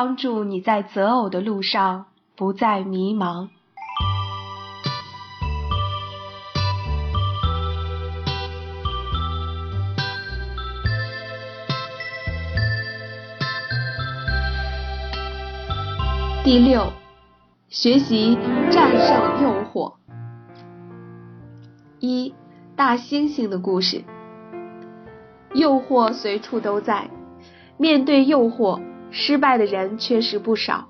帮助你在择偶的路上不再迷茫。第六，学习战胜诱惑。一，大猩猩的故事。诱惑随处都在，面对诱惑，失败的人确实不少。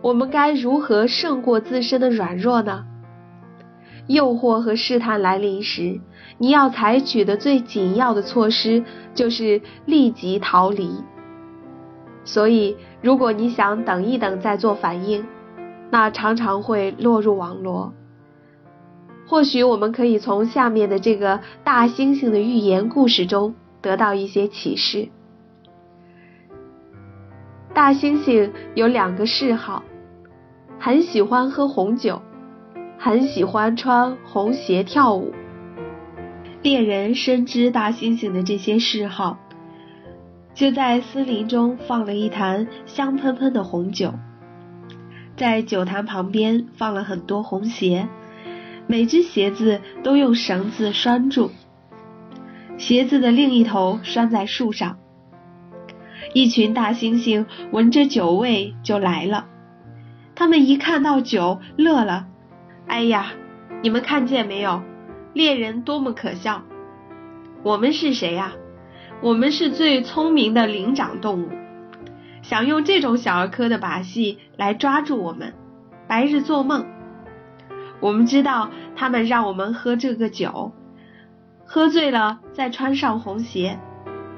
我们该如何胜过自身的软弱呢？诱惑和试探来临时，你要采取的最紧要的措施就是立即逃离。所以，如果你想等一等再做反应，那常常会落入网罗。或许我们可以从下面的这个大猩猩的寓言故事中得到一些启示。大猩猩有两个嗜好，很喜欢喝红酒，很喜欢穿红鞋跳舞。猎人深知大猩猩的这些嗜好。就在森林中放了一坛香喷喷的红酒，在酒坛旁边放了很多红鞋，每只鞋子都用绳子拴住，鞋子的另一头拴在树上。一群大猩猩闻着酒味就来了，他们一看到酒乐了。哎呀，你们看见没有，猎人多么可笑！我们是谁呀？我们是最聪明的灵长动物，想用这种小儿科的把戏来抓住我们，白日做梦。我们知道他们让我们喝这个酒，喝醉了再穿上红鞋，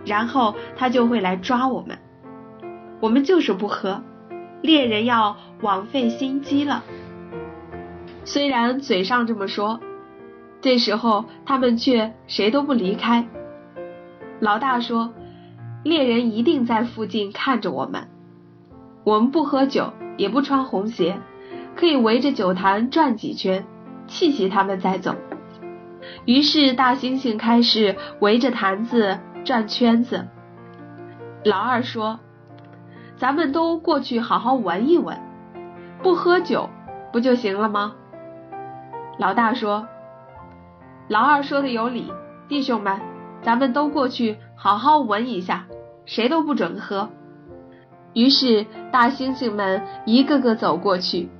然后他就会来抓我们。我们就是不喝，猎人要枉费心机了。虽然嘴上这么说，这时候他们却谁都不离开。老大说：“猎人一定在附近看着我们。我们不喝酒，也不穿红鞋，可以围着酒坛转几圈，气气他们再走。”于是大猩猩开始围着坛子转圈子。老二说：“咱们都过去好好闻一闻，不喝酒不就行了吗？”老大说：“老二说的有理，弟兄们。”咱们都过去好好闻一下，谁都不准喝。于是大猩猩们一个个走过去，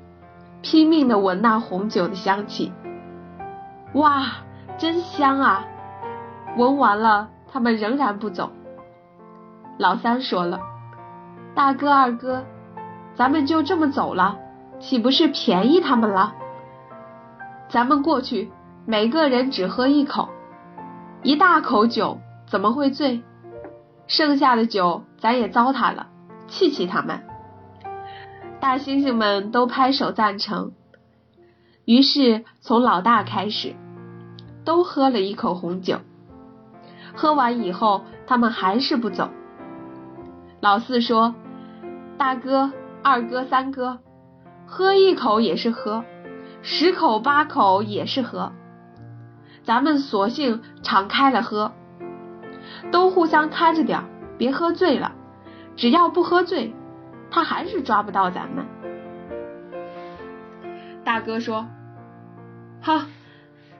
拼命的闻那红酒的香气。哇，真香啊！闻完了，他们仍然不走。老三说了：“大哥、二哥，咱们就这么走了，岂不是便宜他们了？咱们过去，每个人只喝一口。”一大口酒怎么会醉？剩下的酒咱也糟蹋了，气气他们。大猩猩们都拍手赞成。于是从老大开始，都喝了一口红酒。喝完以后，他们还是不走。老四说：“大哥、二哥、三哥，喝一口也是喝，十口八口也是喝。”咱们索性敞开了喝，都互相看着点别喝醉了。只要不喝醉，他还是抓不到咱们。大哥说：“哈，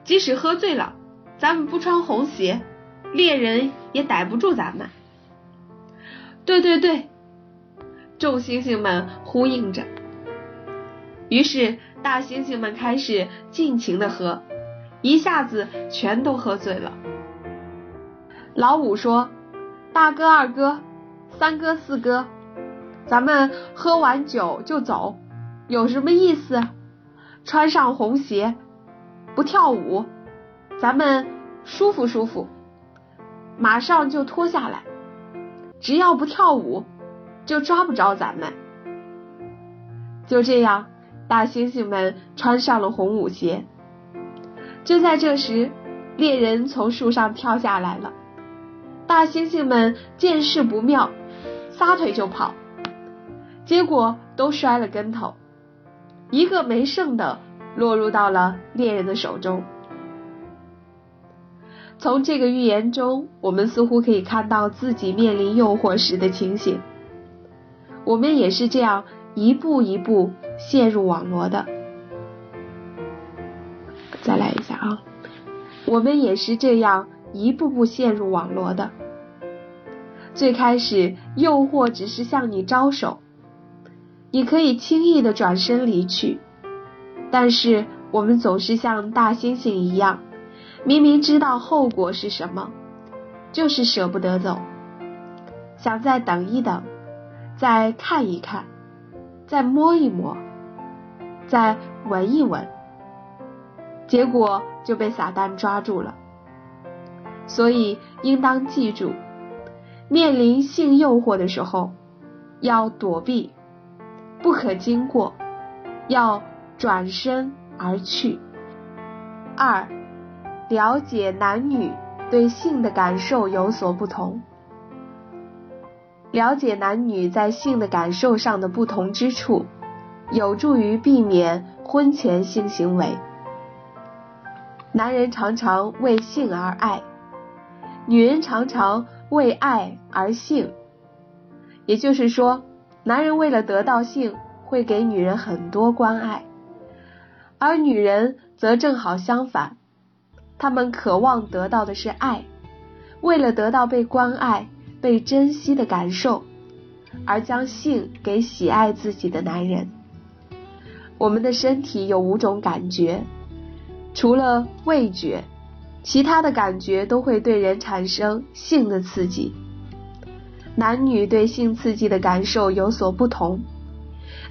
即使喝醉了，咱们不穿红鞋，猎人也逮不住咱们。”对对对，众猩猩们呼应着。于是大猩猩们开始尽情的喝。一下子全都喝醉了。老五说：“大哥、二哥、三哥、四哥，咱们喝完酒就走，有什么意思？穿上红鞋不跳舞，咱们舒服舒服，马上就脱下来。只要不跳舞，就抓不着咱们。”就这样，大猩猩们穿上了红舞鞋。就在这时，猎人从树上跳下来了。大猩猩们见势不妙，撒腿就跑，结果都摔了跟头，一个没剩的落入到了猎人的手中。从这个寓言中，我们似乎可以看到自己面临诱惑时的情形。我们也是这样一步一步陷入网罗的。再来一下啊，我们也是这样一步步陷入网罗的。最开始，诱惑只是向你招手，你可以轻易的转身离去。但是，我们总是像大猩猩一样，明明知道后果是什么，就是舍不得走，想再等一等，再看一看，再摸一摸，再闻一闻，结果就被撒旦抓住了。所以，应当记住。面临性诱惑的时候，要躲避，不可经过，要转身而去。二，了解男女对性的感受有所不同，了解男女在性的感受上的不同之处，有助于避免婚前性行为。男人常常为性而爱，女人常常。为爱而性，也就是说，男人为了得到性，会给女人很多关爱，而女人则正好相反，他们渴望得到的是爱，为了得到被关爱、被珍惜的感受，而将性给喜爱自己的男人。我们的身体有五种感觉，除了味觉。其他的感觉都会对人产生性的刺激。男女对性刺激的感受有所不同。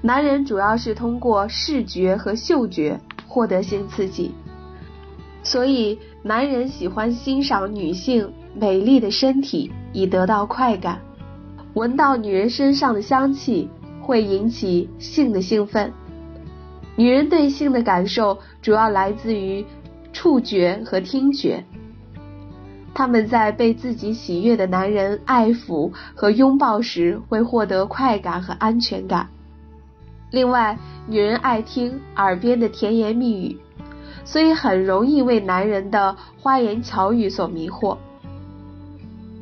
男人主要是通过视觉和嗅觉获得性刺激，所以男人喜欢欣赏女性美丽的身体以得到快感。闻到女人身上的香气会引起性的兴奋。女人对性的感受主要来自于。触觉和听觉，她们在被自己喜悦的男人爱抚和拥抱时，会获得快感和安全感。另外，女人爱听耳边的甜言蜜语，所以很容易为男人的花言巧语所迷惑。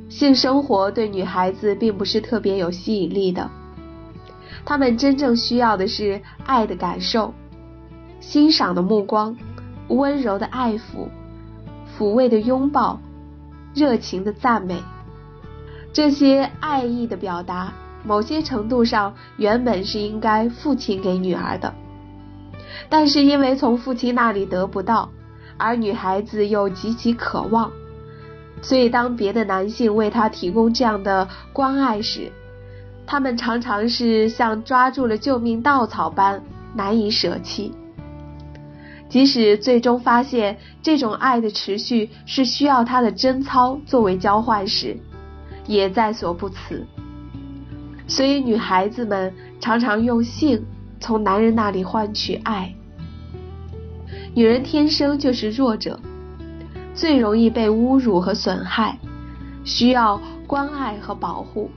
性生活对女孩子并不是特别有吸引力的，她们真正需要的是爱的感受、欣赏的目光。温柔的爱抚，抚慰的拥抱，热情的赞美，这些爱意的表达，某些程度上原本是应该父亲给女儿的，但是因为从父亲那里得不到，而女孩子又极其渴望，所以当别的男性为她提供这样的关爱时，他们常常是像抓住了救命稻草般难以舍弃。即使最终发现这种爱的持续是需要他的贞操作为交换时，也在所不辞。所以女孩子们常常用性从男人那里换取爱。女人天生就是弱者，最容易被侮辱和损害，需要关爱和保护。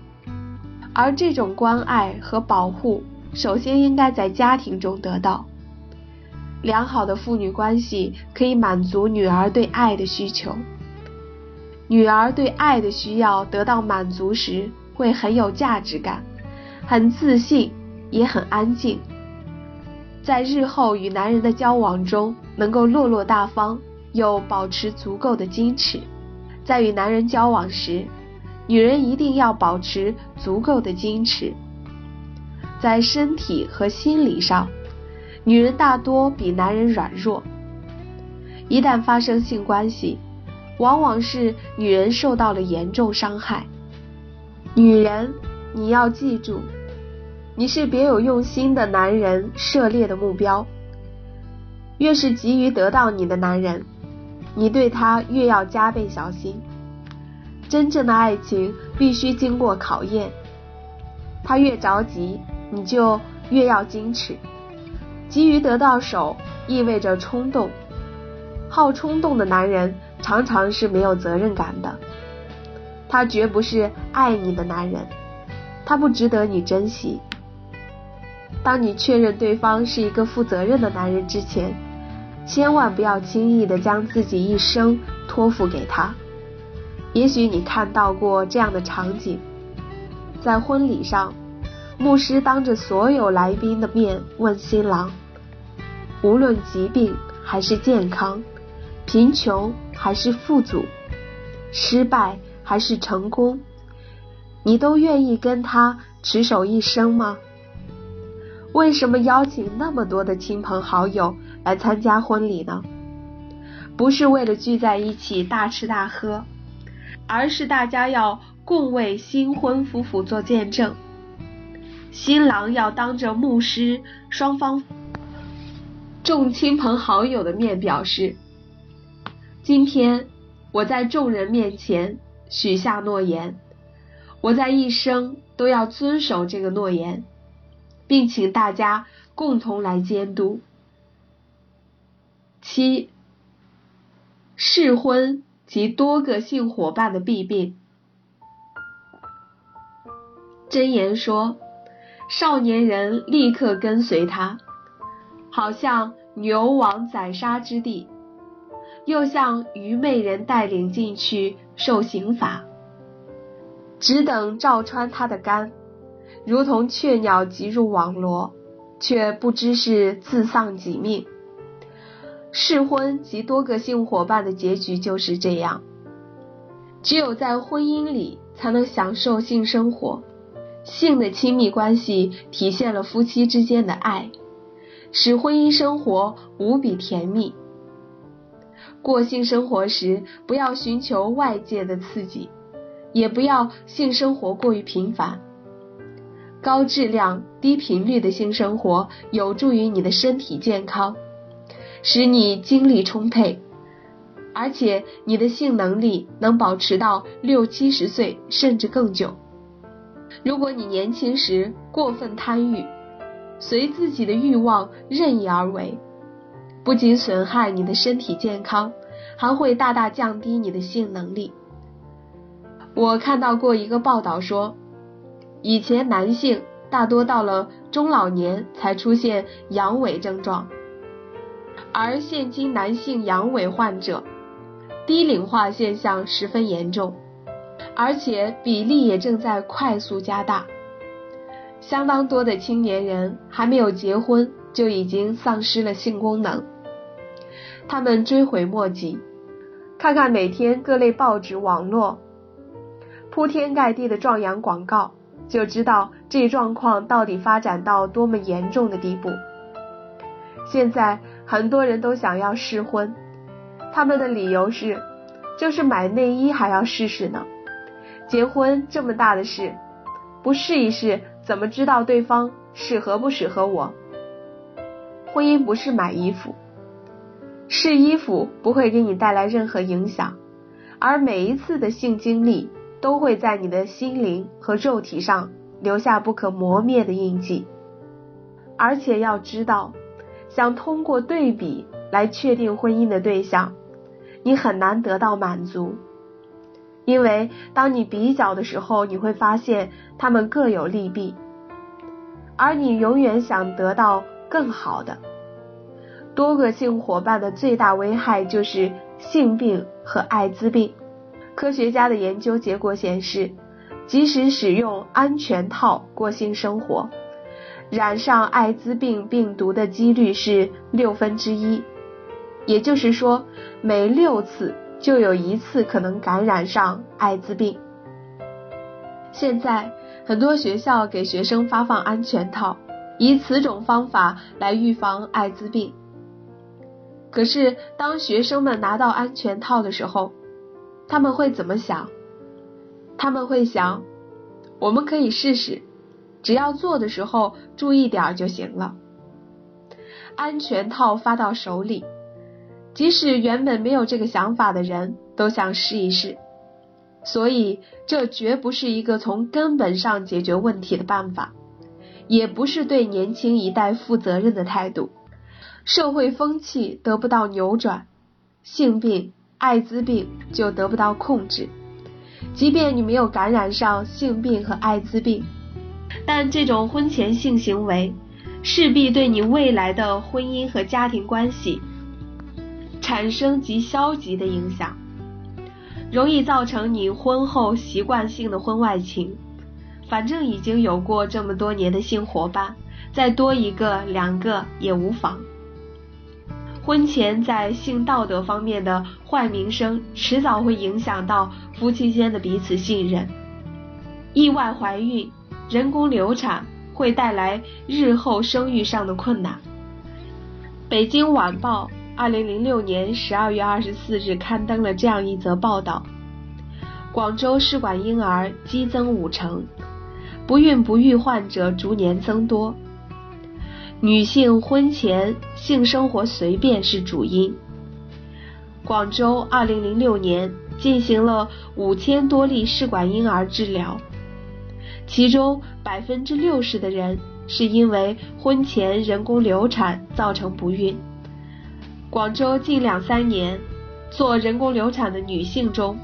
而这种关爱和保护，首先应该在家庭中得到。良好的父女关系可以满足女儿对爱的需求。女儿对爱的需要得到满足时，会很有价值感，很自信，也很安静。在日后与男人的交往中，能够落落大方，又保持足够的矜持。在与男人交往时，女人一定要保持足够的矜持，在身体和心理上。女人大多比男人软弱，一旦发生性关系，往往是女人受到了严重伤害。女人，你要记住，你是别有用心的男人涉猎的目标。越是急于得到你的男人，你对他越要加倍小心。真正的爱情必须经过考验，他越着急，你就越要矜持。急于得到手意味着冲动，好冲动的男人常常是没有责任感的，他绝不是爱你的男人，他不值得你珍惜。当你确认对方是一个负责任的男人之前，千万不要轻易的将自己一生托付给他。也许你看到过这样的场景，在婚礼上。牧师当着所有来宾的面问新郎：无论疾病还是健康，贫穷还是富足，失败还是成功，你都愿意跟他执手一生吗？为什么邀请那么多的亲朋好友来参加婚礼呢？不是为了聚在一起大吃大喝，而是大家要共为新婚夫妇做见证。新郎要当着牧师、双方众亲朋好友的面表示：今天我在众人面前许下诺言，我在一生都要遵守这个诺言，并请大家共同来监督。七，试婚及多个性伙伴的弊病。箴言说。少年人立刻跟随他，好像牛往宰杀之地，又像愚昧人带领进去受刑罚，只等照穿他的肝，如同雀鸟急入网罗，却不知是自丧己命。试婚及多个性伙伴的结局就是这样，只有在婚姻里才能享受性生活。性的亲密关系体现了夫妻之间的爱，使婚姻生活无比甜蜜。过性生活时，不要寻求外界的刺激，也不要性生活过于频繁。高质量、低频率的性生活有助于你的身体健康，使你精力充沛，而且你的性能力能保持到六七十岁甚至更久。如果你年轻时过分贪欲，随自己的欲望任意而为，不仅损害你的身体健康，还会大大降低你的性能力。我看到过一个报道说，以前男性大多到了中老年才出现阳痿症状，而现今男性阳痿患者低龄化现象十分严重。而且比例也正在快速加大，相当多的青年人还没有结婚就已经丧失了性功能，他们追悔莫及。看看每天各类报纸、网络铺天盖地的壮阳广告，就知道这状况到底发展到多么严重的地步。现在很多人都想要试婚，他们的理由是，就是买内衣还要试试呢。结婚这么大的事，不试一试怎么知道对方适合不适合我？婚姻不是买衣服，试衣服不会给你带来任何影响，而每一次的性经历都会在你的心灵和肉体上留下不可磨灭的印记。而且要知道，想通过对比来确定婚姻的对象，你很难得到满足。因为当你比较的时候，你会发现他们各有利弊，而你永远想得到更好的。多个性伙伴的最大危害就是性病和艾滋病。科学家的研究结果显示，即使使用安全套过性生活，染上艾滋病病毒的几率是六分之一，也就是说，每六次。就有一次可能感染上艾滋病。现在很多学校给学生发放安全套，以此种方法来预防艾滋病。可是当学生们拿到安全套的时候，他们会怎么想？他们会想，我们可以试试，只要做的时候注意点就行了。安全套发到手里。即使原本没有这个想法的人都想试一试，所以这绝不是一个从根本上解决问题的办法，也不是对年轻一代负责任的态度。社会风气得不到扭转，性病、艾滋病就得不到控制。即便你没有感染上性病和艾滋病，但这种婚前性行为势必对你未来的婚姻和家庭关系。产生极消极的影响，容易造成你婚后习惯性的婚外情，反正已经有过这么多年的性伙伴，再多一个两个也无妨。婚前在性道德方面的坏名声，迟早会影响到夫妻间的彼此信任。意外怀孕、人工流产会带来日后生育上的困难。北京晚报二零零六年十二月二十四日刊登了这样一则报道：广州试管婴儿激增五成，不孕不育患者逐年增多。女性婚前性生活随便是主因。广州2006年进行了五千多例试管婴儿治疗，其中百分之六十的人是因为婚前人工流产造成不孕。广州近两三年做人工流产的女性中，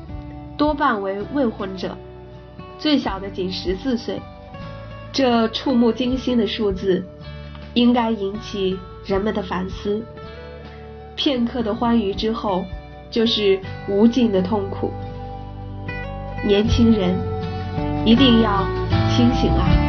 多半为未婚者，最小的仅十四岁。这触目惊心的数字。应该引起人们的反思。片刻的欢愉之后，就是无尽的痛苦。年轻人，一定要清醒啊！